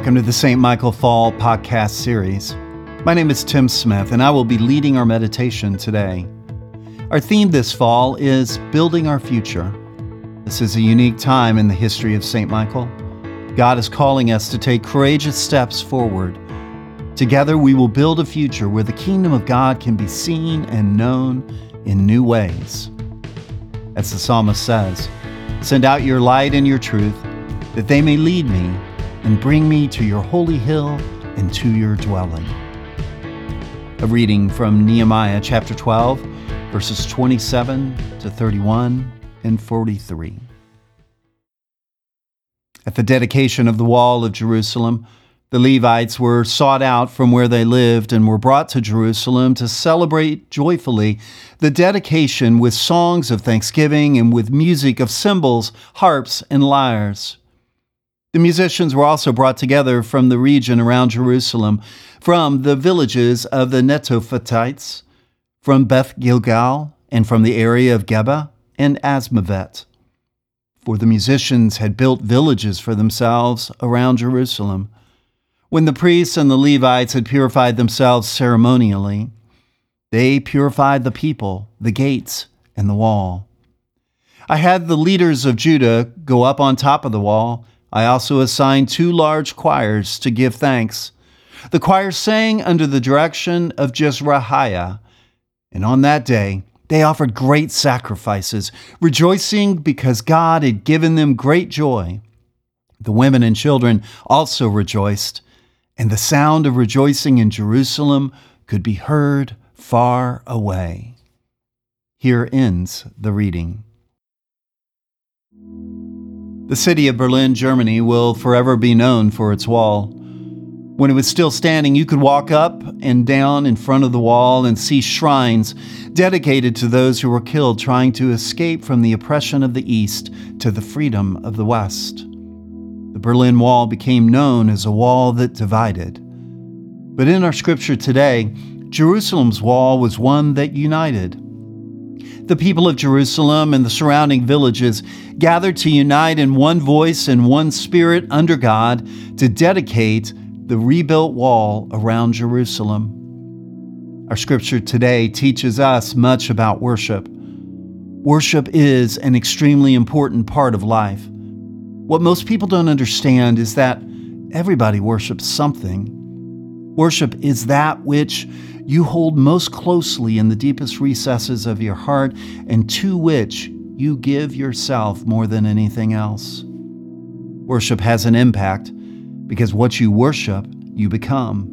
Welcome to the St. Michael Fall podcast series. My name is Tim Smith, and I will be leading our meditation today. Our theme this fall is Building Our Future. This is a unique time in the history of St. Michael. God is calling us to take courageous steps forward. Together, we will build a future where the kingdom of God can be seen and known in new ways. As the psalmist says, Send out your light and your truth, that they may lead me and bring me to your holy hill and to your dwelling. A reading from Nehemiah chapter 12, verses 27 to 31 and 43. At the dedication of the wall of Jerusalem, the Levites were sought out from where they lived and were brought to Jerusalem to celebrate joyfully the dedication with songs of thanksgiving and with music of cymbals, harps, and lyres. The musicians were also brought together from the region around Jerusalem, from the villages of the Netophatites, from Beth Gilgal, and from the area of Geba and Azmavet. For the musicians had built villages for themselves around Jerusalem. When the priests and the Levites had purified themselves ceremonially, they purified the people, the gates, and the wall. I had the leaders of Judah go up on top of the wall I also assigned two large choirs to give thanks. The choirs sang under the direction of Jezrahiah, and on that day they offered great sacrifices, rejoicing because God had given them great joy. The women and children also rejoiced, and the sound of rejoicing in Jerusalem could be heard far away. Here ends the reading. The city of Berlin, Germany, will forever be known for its wall. When it was still standing, you could walk up and down in front of the wall and see shrines dedicated to those who were killed trying to escape from the oppression of the East to the freedom of the West. The Berlin Wall became known as a wall that divided. But in our scripture today, Jerusalem's wall was one that united. The people of Jerusalem and the surrounding villages gathered to unite in one voice and one spirit under God to dedicate the rebuilt wall around Jerusalem. Our scripture today teaches us much about worship. Worship is an extremely important part of life. What most people don't understand is that everybody worships something. Worship is that which you hold most closely in the deepest recesses of your heart and to which you give yourself more than anything else. Worship has an impact because what you worship, you become.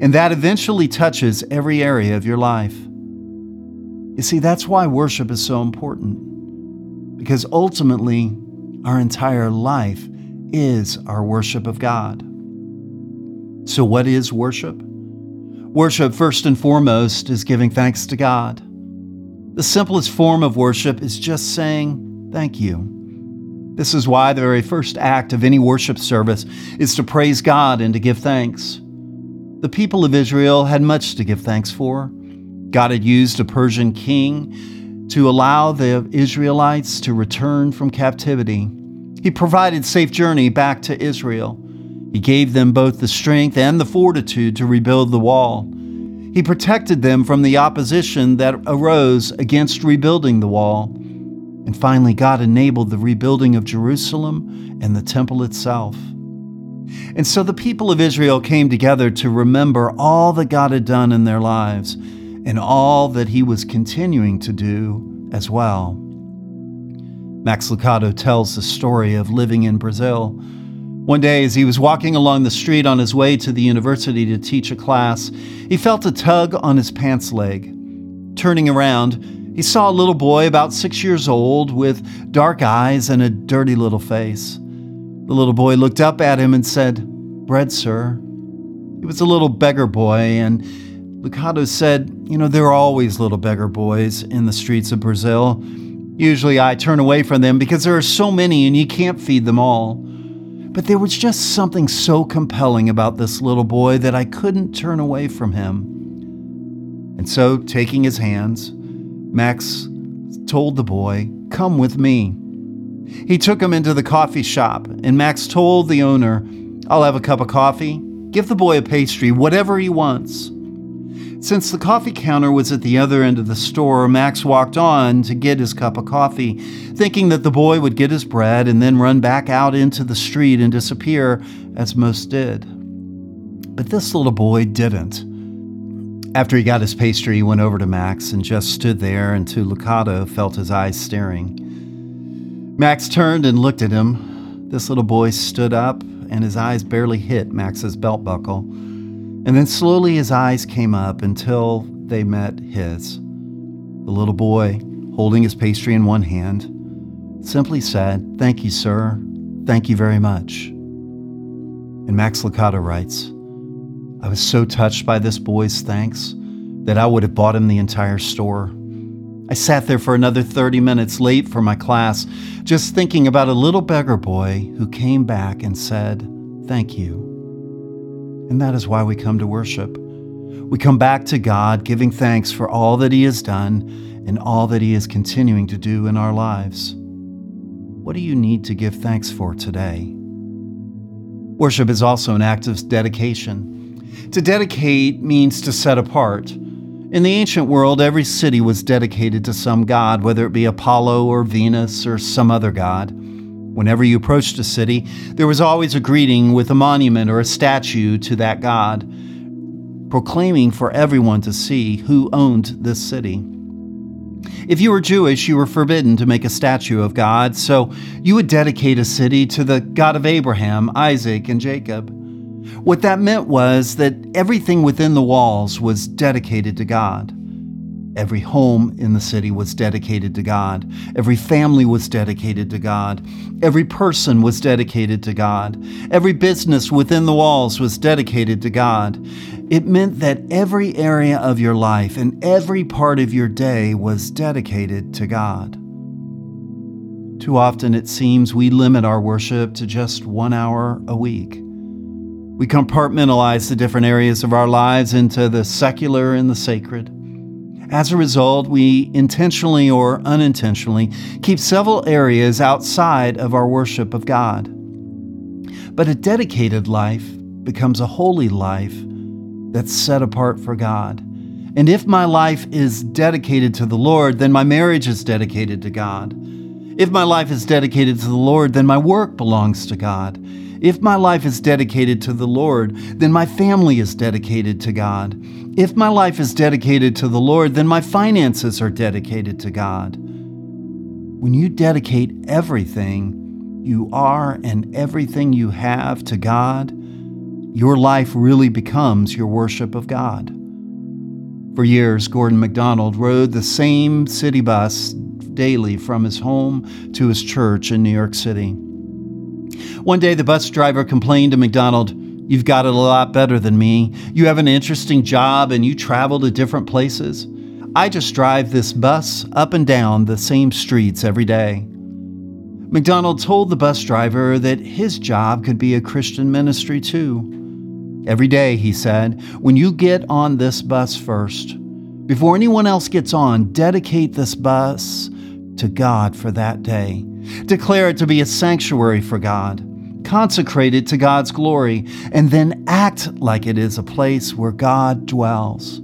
And that eventually touches every area of your life. You see, that's why worship is so important. Because ultimately, our entire life is our worship of God. So, what is worship? Worship, first and foremost, is giving thanks to God. The simplest form of worship is just saying thank you. This is why the very first act of any worship service is to praise God and to give thanks. The people of Israel had much to give thanks for. God had used a Persian king to allow the Israelites to return from captivity. He provided safe journey back to Israel. He gave them both the strength and the fortitude to rebuild the wall. He protected them from the opposition that arose against rebuilding the wall. And finally, God enabled the rebuilding of Jerusalem and the temple itself. And so the people of Israel came together to remember all that God had done in their lives and all that He was continuing to do as well. Max Lucado tells the story of living in Brazil one day, as he was walking along the street on his way to the university to teach a class, he felt a tug on his pants leg. Turning around, he saw a little boy about six years old with dark eyes and a dirty little face. The little boy looked up at him and said, Bread, sir. He was a little beggar boy, and Lucado said, You know, there are always little beggar boys in the streets of Brazil. Usually I turn away from them because there are so many and you can't feed them all. But there was just something so compelling about this little boy that I couldn't turn away from him. And so, taking his hands, Max told the boy, Come with me. He took him into the coffee shop, and Max told the owner, I'll have a cup of coffee. Give the boy a pastry, whatever he wants. Since the coffee counter was at the other end of the store, Max walked on to get his cup of coffee, thinking that the boy would get his bread and then run back out into the street and disappear, as most did. But this little boy didn't. After he got his pastry, he went over to Max and just stood there until Lucado felt his eyes staring. Max turned and looked at him. This little boy stood up, and his eyes barely hit Max's belt buckle. And then slowly his eyes came up until they met his. The little boy, holding his pastry in one hand, simply said, Thank you, sir. Thank you very much. And Max Lucado writes, I was so touched by this boy's thanks that I would have bought him the entire store. I sat there for another 30 minutes late for my class, just thinking about a little beggar boy who came back and said, Thank you. And that is why we come to worship. We come back to God giving thanks for all that He has done and all that He is continuing to do in our lives. What do you need to give thanks for today? Worship is also an act of dedication. To dedicate means to set apart. In the ancient world, every city was dedicated to some god, whether it be Apollo or Venus or some other god. Whenever you approached a city, there was always a greeting with a monument or a statue to that god, proclaiming for everyone to see who owned this city. If you were Jewish, you were forbidden to make a statue of God, so you would dedicate a city to the God of Abraham, Isaac, and Jacob. What that meant was that everything within the walls was dedicated to God. Every home in the city was dedicated to God. Every family was dedicated to God. Every person was dedicated to God. Every business within the walls was dedicated to God. It meant that every area of your life and every part of your day was dedicated to God. Too often it seems we limit our worship to just one hour a week. We compartmentalize the different areas of our lives into the secular and the sacred. As a result, we intentionally or unintentionally keep several areas outside of our worship of God. But a dedicated life becomes a holy life that's set apart for God. And if my life is dedicated to the Lord, then my marriage is dedicated to God. If my life is dedicated to the Lord, then my work belongs to God. If my life is dedicated to the Lord, then my family is dedicated to God. If my life is dedicated to the Lord, then my finances are dedicated to God. When you dedicate everything you are and everything you have to God, your life really becomes your worship of God. For years, Gordon MacDonald rode the same city bus daily from his home to his church in New York City. One day, the bus driver complained to MacDonald, You've got it a lot better than me. You have an interesting job and you travel to different places. I just drive this bus up and down the same streets every day. MacDonald told the bus driver that his job could be a Christian ministry too. Every day, he said, when you get on this bus first, before anyone else gets on, dedicate this bus to God for that day. Declare it to be a sanctuary for God consecrated to God's glory, and then act like it is a place where God dwells.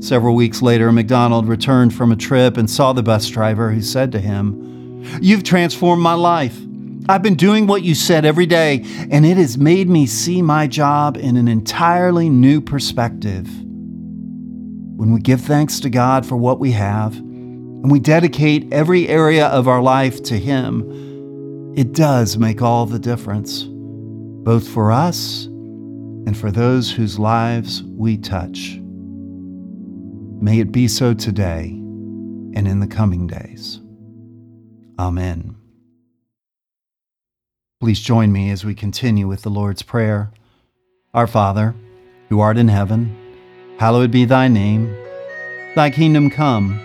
Several weeks later, MacDonald returned from a trip and saw the bus driver who said to him, You've transformed my life. I've been doing what you said every day, and it has made me see my job in an entirely new perspective. When we give thanks to God for what we have, and we dedicate every area of our life to Him, it does make all the difference, both for us and for those whose lives we touch. May it be so today and in the coming days. Amen. Please join me as we continue with the Lord's Prayer. Our Father, who art in heaven, hallowed be thy name. Thy kingdom come,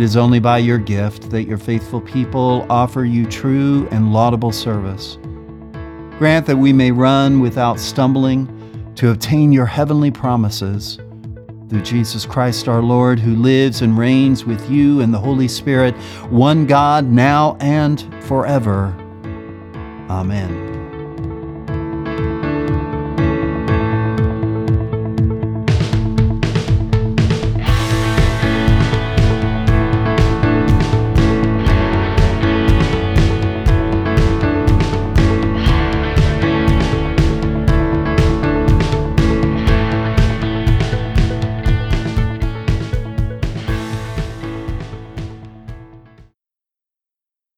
it is only by your gift that your faithful people offer you true and laudable service. Grant that we may run without stumbling to obtain your heavenly promises. Through Jesus Christ our Lord, who lives and reigns with you and the Holy Spirit, one God, now and forever. Amen.